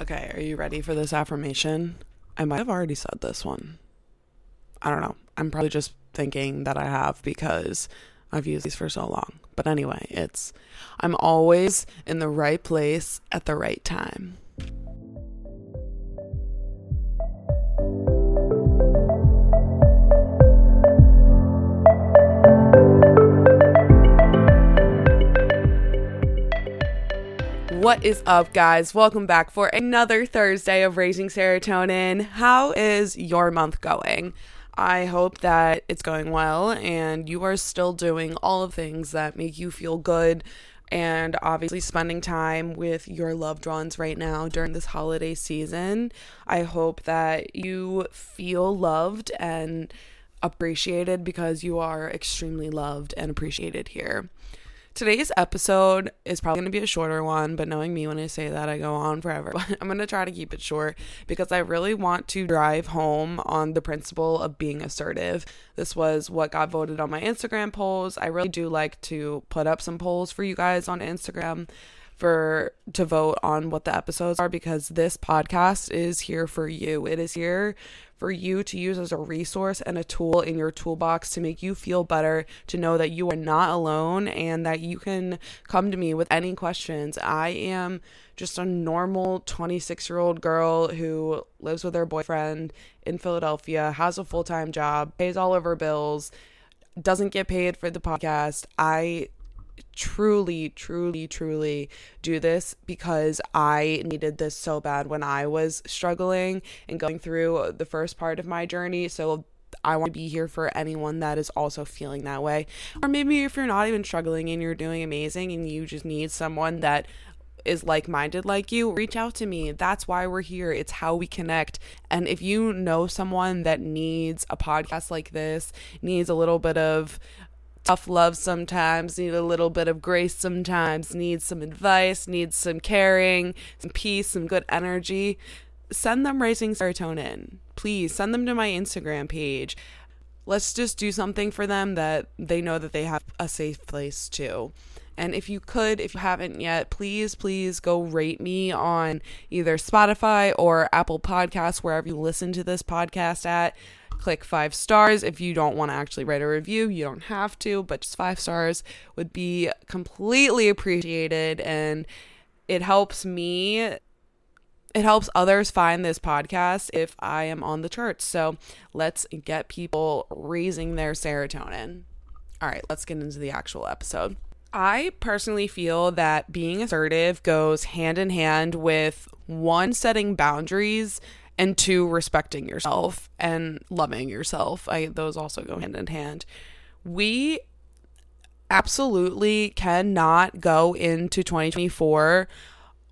Okay, are you ready for this affirmation? I might have already said this one. I don't know. I'm probably just thinking that I have because I've used these for so long. But anyway, it's I'm always in the right place at the right time. What is up, guys? Welcome back for another Thursday of Raising Serotonin. How is your month going? I hope that it's going well and you are still doing all of things that make you feel good and obviously spending time with your loved ones right now during this holiday season. I hope that you feel loved and appreciated because you are extremely loved and appreciated here. Today's episode is probably going to be a shorter one, but knowing me when I say that, I go on forever. I'm going to try to keep it short because I really want to drive home on the principle of being assertive. This was what got voted on my Instagram polls. I really do like to put up some polls for you guys on Instagram for to vote on what the episodes are because this podcast is here for you. It is here for you to use as a resource and a tool in your toolbox to make you feel better, to know that you are not alone and that you can come to me with any questions. I am just a normal 26 year old girl who lives with her boyfriend in Philadelphia, has a full time job, pays all of her bills, doesn't get paid for the podcast. I truly, truly, truly do this because I needed this so bad when I was struggling and going through the first part of my journey. So I want to be here for anyone that is also feeling that way. Or maybe if you're not even struggling and you're doing amazing and you just need someone that is like minded like you, reach out to me. That's why we're here. It's how we connect. And if you know someone that needs a podcast like this, needs a little bit of tough love sometimes, need a little bit of grace sometimes, needs some advice, needs some caring, some peace, some good energy, send them Raising Serotonin. Please send them to my Instagram page. Let's just do something for them that they know that they have a safe place to. And if you could, if you haven't yet, please, please go rate me on either Spotify or Apple Podcasts, wherever you listen to this podcast at click five stars. If you don't want to actually write a review, you don't have to, but just five stars would be completely appreciated. And it helps me, it helps others find this podcast if I am on the charts. So let's get people raising their serotonin. All right, let's get into the actual episode. I personally feel that being assertive goes hand in hand with one, setting boundaries and two respecting yourself and loving yourself. I those also go hand in hand. We absolutely cannot go into 2024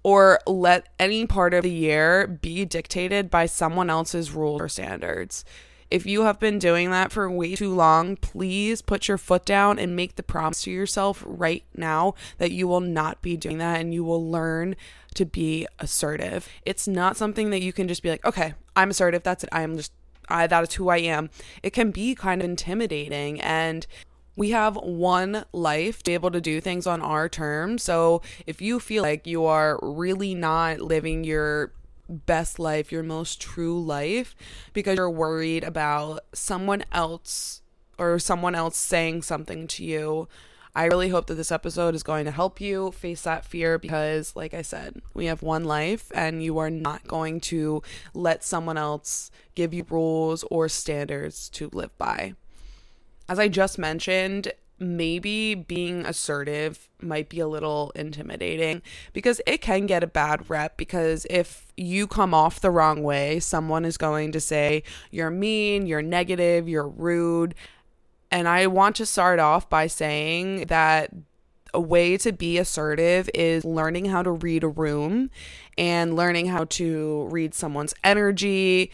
or let any part of the year be dictated by someone else's rules or standards if you have been doing that for way too long, please put your foot down and make the promise to yourself right now that you will not be doing that and you will learn to be assertive. It's not something that you can just be like, okay, I'm assertive. That's it. I am just, I, that is who I am. It can be kind of intimidating and we have one life to be able to do things on our terms. So if you feel like you are really not living your best life, your most true life, because you're worried about someone else or someone else saying something to you. I really hope that this episode is going to help you face that fear because, like I said, we have one life and you are not going to let someone else give you rules or standards to live by. As I just mentioned, maybe being assertive might be a little intimidating because it can get a bad rep because if you come off the wrong way, someone is going to say you're mean, you're negative, you're rude. And I want to start off by saying that a way to be assertive is learning how to read a room and learning how to read someone's energy,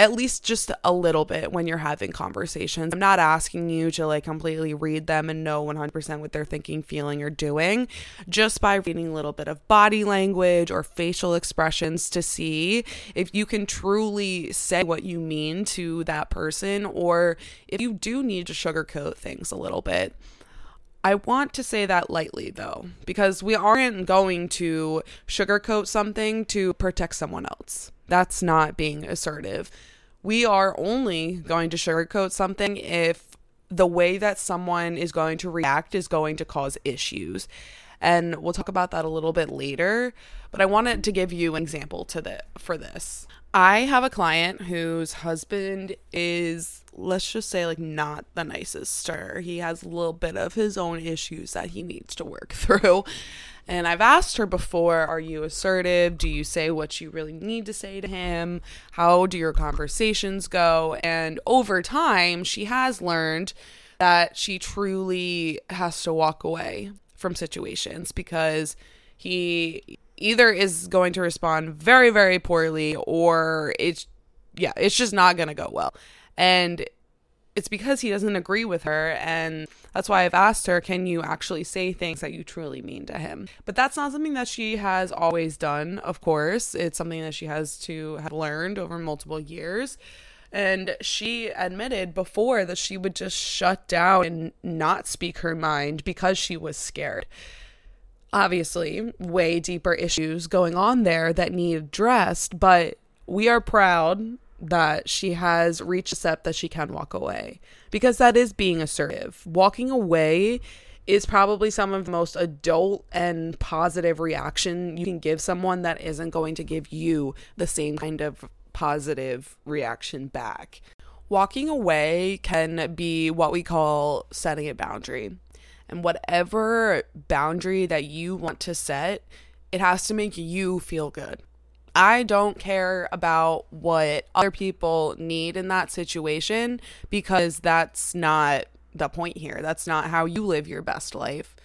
at least just a little bit when you're having conversations. I'm not asking you to like completely read them and know 100% what they're thinking, feeling, or doing, just by reading a little bit of body language or facial expressions to see if you can truly say what you mean to that person or if you do need to sugarcoat things a little bit. I want to say that lightly though, because we aren't going to sugarcoat something to protect someone else. That's not being assertive. We are only going to sugarcoat something if the way that someone is going to react is going to cause issues. And we'll talk about that a little bit later, but I wanted to give you an example to the for this. I have a client whose husband is, let's just say, like not the nicest stir. He has a little bit of his own issues that he needs to work through. And I've asked her before, are you assertive? Do you say what you really need to say to him? How do your conversations go? And over time, she has learned that she truly has to walk away from situations because he either is going to respond very, very poorly or it's, yeah, it's just not going to go well. And it's because he doesn't agree with her. And that's why I've asked her, can you actually say things that you truly mean to him? But that's not something that she has always done, of course. It's something that she has to have learned over multiple years. And she admitted before that she would just shut down and not speak her mind because she was scared obviously way deeper issues going on there that need addressed, but we are proud that she has reached a step that she can walk away because that is being assertive. Walking away is probably some of the most adult and positive reaction you can give someone that isn't going to give you the same kind of positive reaction back. Walking away can be what we call setting a boundary. And whatever boundary that you want to set, it has to make you feel good. I don't care about what other people need in that situation because that's not the point here. That's not how you live your best life.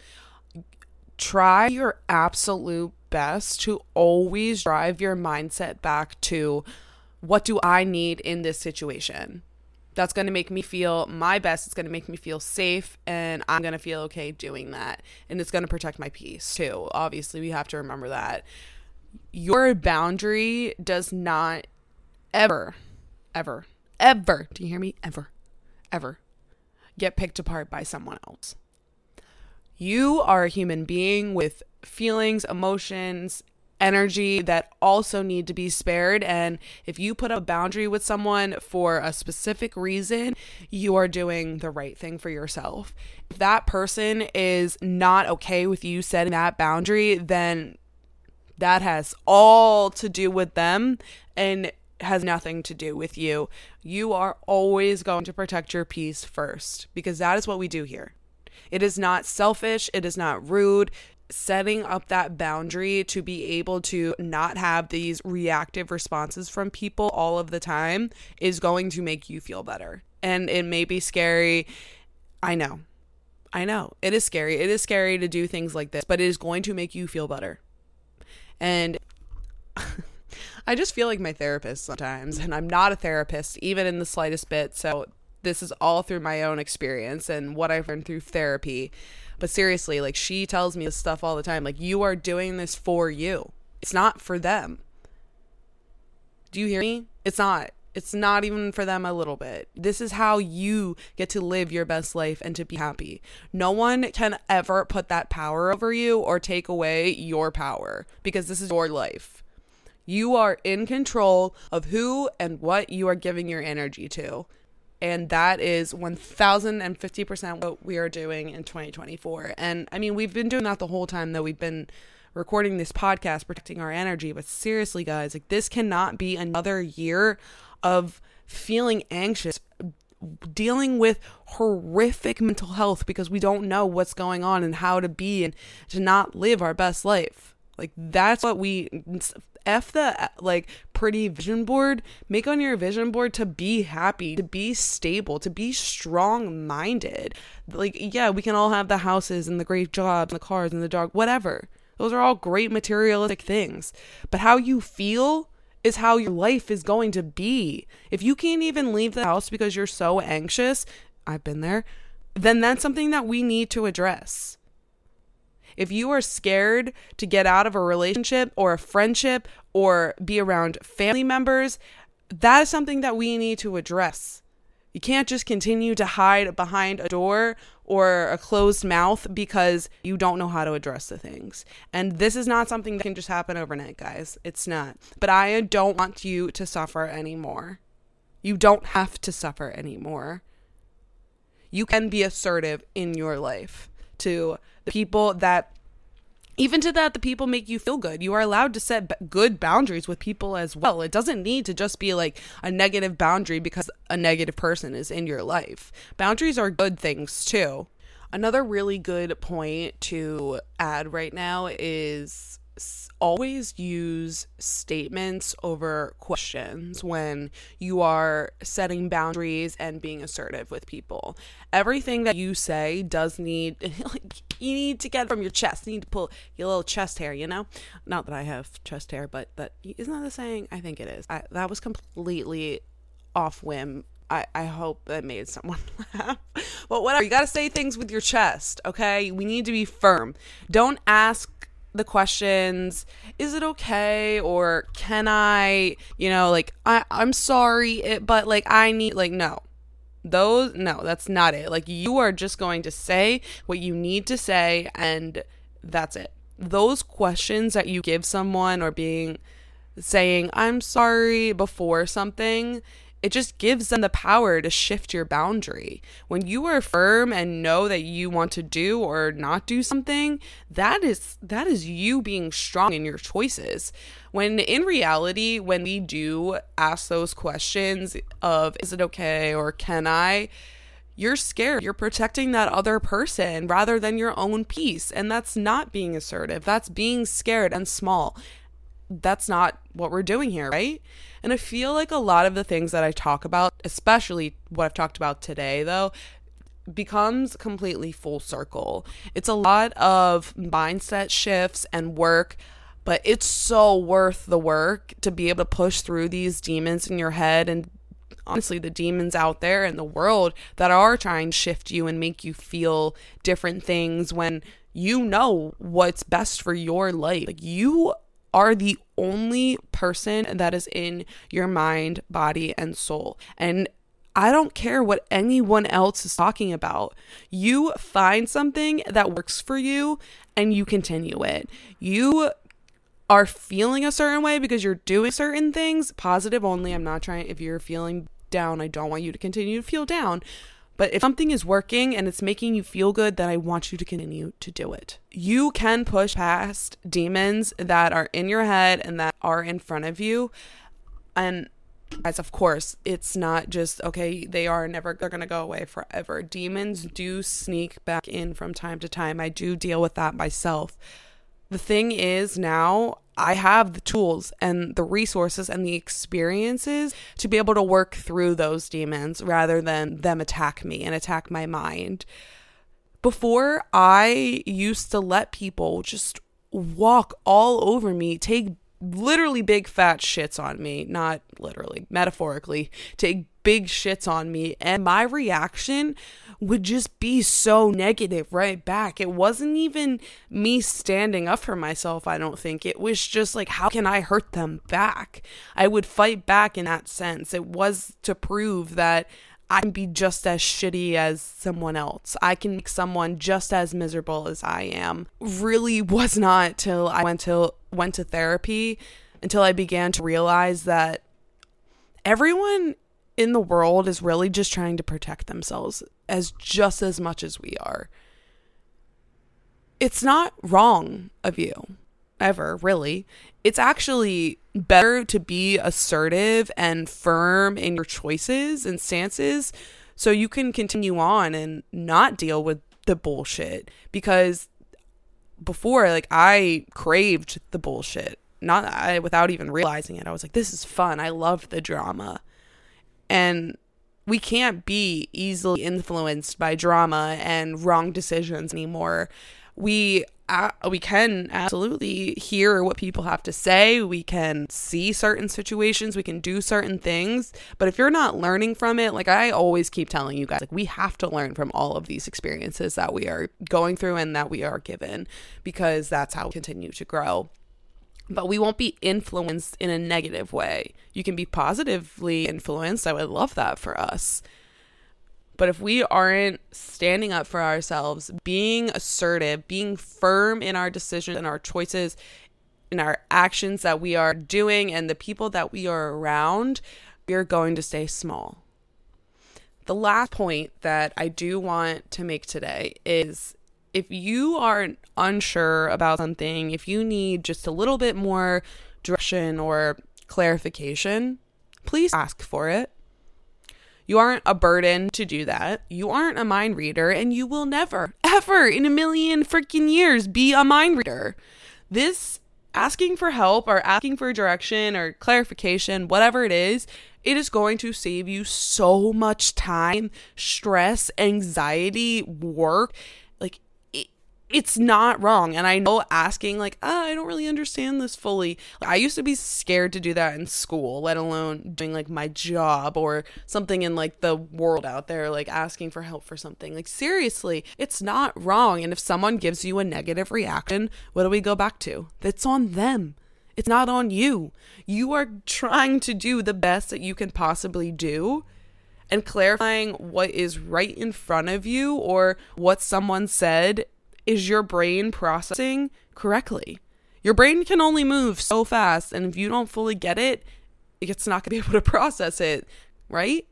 Try your absolute best to always drive your mindset back to what do I need in this situation? That's going to make me feel my best. It's going to make me feel safe, and I'm going to feel okay doing that. And it's going to protect my peace too. Obviously, we have to remember that. Your boundary does not ever, ever, ever, do you hear me? Ever, ever get picked apart by someone else. You are a human being with feelings, emotions, energy that also need to be spared. And if you put a boundary with someone for a specific reason, you are doing the right thing for yourself. If that person is not okay with you setting that boundary, then that has all to do with them and has nothing to do with you. You are always going to protect your peace first because that is what we do here. It is not selfish, it is not rude, setting up that boundary to be able to not have these reactive responses from people all of the time is going to make you feel better. And it may be scary. I know. I know. It is scary. It is scary to do things like this, but it is going to make you feel better. And I just feel like my therapist sometimes, and I'm not a therapist, even in the slightest bit. So this is all through my own experience and what I've learned through therapy. But seriously, like she tells me this stuff all the time. Like you are doing this for you. It's not for them. Do you hear me? It's not. It's not even for them a little bit. This is how you get to live your best life and to be happy. No one can ever put that power over you or take away your power because this is your life. You are in control of who and what you are giving your energy to and that is 1050% what we are doing in 2024 and i mean we've been doing that the whole time that we've been recording this podcast protecting our energy. But seriously guys like this cannot be another year of feeling anxious dealing with horrific mental health because we don't know what's going on and how to be and to not live our best life. Like that's what we F the like pretty vision board. Make on your vision board to be happy, to be stable, to be strong minded. Like, yeah, we can all have the houses and the great jobs and the cars and the dog, whatever. Those are all great materialistic things. But how you feel is how your life is going to be. If you can't even leave the house because you're so anxious, I've been there, then that's something that we need to address. If you are scared to get out of a relationship or a friendship or be around family members, that is something that we need to address. You can't just continue to hide behind a door or a closed mouth because you don't know how to address the things. And this is not something that can just happen overnight, guys. It's not. But I don't want you to suffer anymore. You don't have to suffer anymore. You can be assertive in your life to the people that even to that the people make you feel good. You are allowed to set b- good boundaries with people as well. It doesn't need to just be like a negative boundary because a negative person is in your life. Boundaries are good things too. Another really good point to add right now is always use statements over questions when you are setting boundaries and being assertive with people. Everything that you say does need like you need to get from your chest. You need to pull your little chest hair, you know? Not that I have chest hair, but that isn't that the saying? I think it is. I, that was completely off whim I, I hope that made someone laugh. But whatever, you got to say things with your chest, okay? We need to be firm. Don't ask the questions is it okay or can i? You know like i i'm sorry it, but like i need like no. Those no that's not it. Like you are just going to say what you need to say and that's it. Those questions that you give someone or being saying i'm sorry before something it just gives them the power to shift your boundary. When you are firm and know that you want to do or not do something, that is that is you being strong in your choices. When in reality, when we do ask those questions of is it okay or can I, you're scared. You're protecting that other person rather than your own peace. And that's not being assertive. That's being scared and small. That's not what we're doing here, right? And I feel like a lot of the things that I talk about, especially what I've talked about today, though, becomes completely full circle. It's a lot of mindset shifts and work, but it's so worth the work to be able to push through these demons in your head and honestly the demons out there in the world that are trying to shift you and make you feel different things when you know what's best for your life. Like you are the only person that is in your mind, body, and soul. And I don't care what anyone else is talking about. You find something that works for you and you continue it. You are feeling a certain way because you're doing certain things, positive only. I'm not trying, if you're feeling down, I don't want you to continue to feel down. But if something is working and it's making you feel good, then I want you to continue to do it. You can push past demons that are in your head and that are in front of you. And as of course, it's not just okay, they are never they're gonna go away forever. Demons do sneak back in from time to time. I do deal with that myself. The thing is now I have the tools and the resources and the experiences to be able to work through those demons rather than them attack me and attack my mind. Before, I used to let people just walk all over me, take literally big fat shits on me, not literally, metaphorically, take big shits on me. And my reaction would just be so negative right back. It wasn't even me standing up for myself, I don't think. It was just like, how can I hurt them back? I would fight back in that sense. It was to prove that I can be just as shitty as someone else. I can make someone just as miserable as I am. Really was not till I went to went to therapy until I began to realize that everyone in the world is really just trying to protect themselves as just as much as we are. It's not wrong of you, ever, really. It's actually better to be assertive and firm in your choices and stances so you can continue on and not deal with the bullshit because before like I craved the bullshit not I without even realizing it I was like this is fun I love the drama and we can't be easily influenced by drama and wrong decisions anymore. We uh, we can absolutely hear what people have to say. We can see certain situations. We can do certain things. But if you're not learning from it, like I always keep telling you guys, like we have to learn from all of these experiences that we are going through and that we are given because that's how we continue to grow but we won't be influenced in a negative way. You can be positively influenced. I would love that for us. But if we aren't standing up for ourselves, being assertive, being firm in our decisions and our choices, in our actions that we are doing, and the people that we are around, we are going to stay small. The last point that I do want to make today is if you are unsure about something, if you need just a little bit more direction or clarification, please ask for it. You aren't a burden to do that. You aren't a mind reader, and you will never, ever in a million freaking years be a mind reader. This asking for help or asking for direction or clarification, whatever it is, it is going to save you so much time, stress, anxiety, work it's not wrong. And I know asking, like, oh, I don't really understand this fully. I used to be scared to do that in school, let alone doing like my job or something in like the world out there, like asking for help for something. Like, seriously, it's not wrong. And if someone gives you a negative reaction, what do we go back to? That's on them. It's not on you. You are trying to do the best that you can possibly do and clarifying what is right in front of you or what someone said is your brain processing correctly? Your brain can only move so fast, and if you don't fully get it, it's not going to be able to process it, right?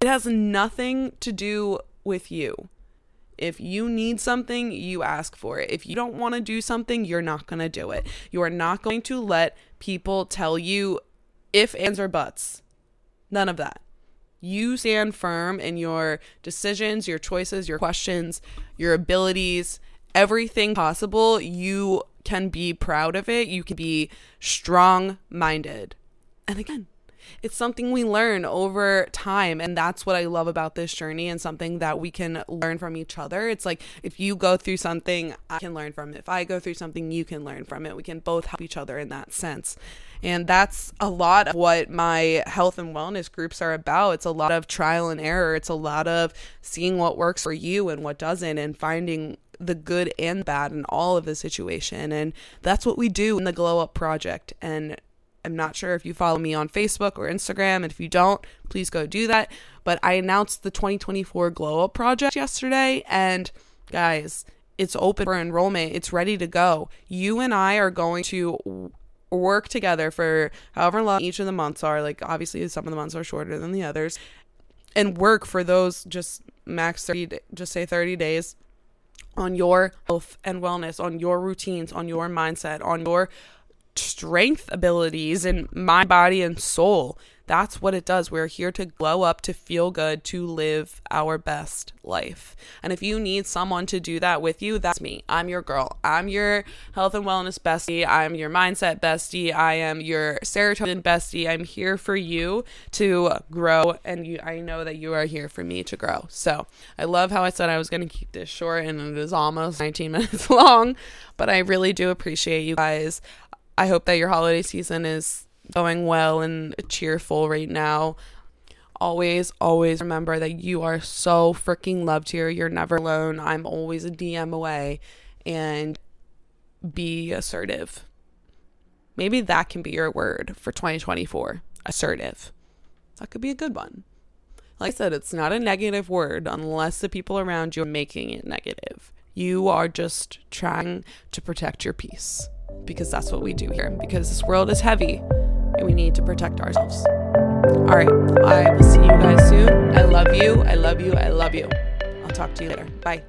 It has nothing to do with you. If you need something, you ask for it. If you don't want to do something, you're not going to do it. You are not going to let people tell you if, ands, or buts. None of that. You stand firm in your decisions, your choices, your questions, your abilities, everything possible. You can be proud of it. You can be strong minded. And again, it's something we learn over time and that's what i love about this journey and something that we can learn from each other it's like if you go through something i can learn from it if i go through something you can learn from it we can both help each other in that sense and that's a lot of what my health and wellness groups are about. It's a lot of trial and error. It's a lot of seeing what works for you and what doesn't and finding the good and bad in all of the situation. And that's what we do in the Glow Up Project. And I'm not sure if you follow me on Facebook or Instagram. And if you don't, please go do that. But I announced the 2024 Glow Up Project yesterday. And guys, it's open for enrollment. It's ready to go. You and I are going to work together for however long each of the months are. Like, obviously, some of the months are shorter than the others. And work for those just max 30, just say 30 days on your health and wellness, on your routines, on your mindset, on your strength abilities in my body and soul. That's what it does. We're here to glow up, to feel good, to live our best life. And if you need someone to do that with you, that's me. I'm your girl. I'm your health and wellness bestie. I'm your mindset bestie. I am your serotonin bestie. I'm here for you to grow, and you, I know that you are here for me to grow. So I love how I said I was going to keep this short, and it is almost 19 minutes long, but I really do appreciate you guys. I hope that your holiday season is going well and cheerful right now. Always, always remember that you are so freaking loved here. You're never alone. I'm always a DM away. And be assertive. Maybe that can be your word for 2024 assertive. That could be a good one. Like I said, it's not a negative word unless the people around you are making it negative. You are just trying to protect your peace because that's what we do here. Because this world is heavy and we need to protect ourselves. All right, I will see you guys soon. I love you. I love you. I love you. I'll talk to you later. Bye.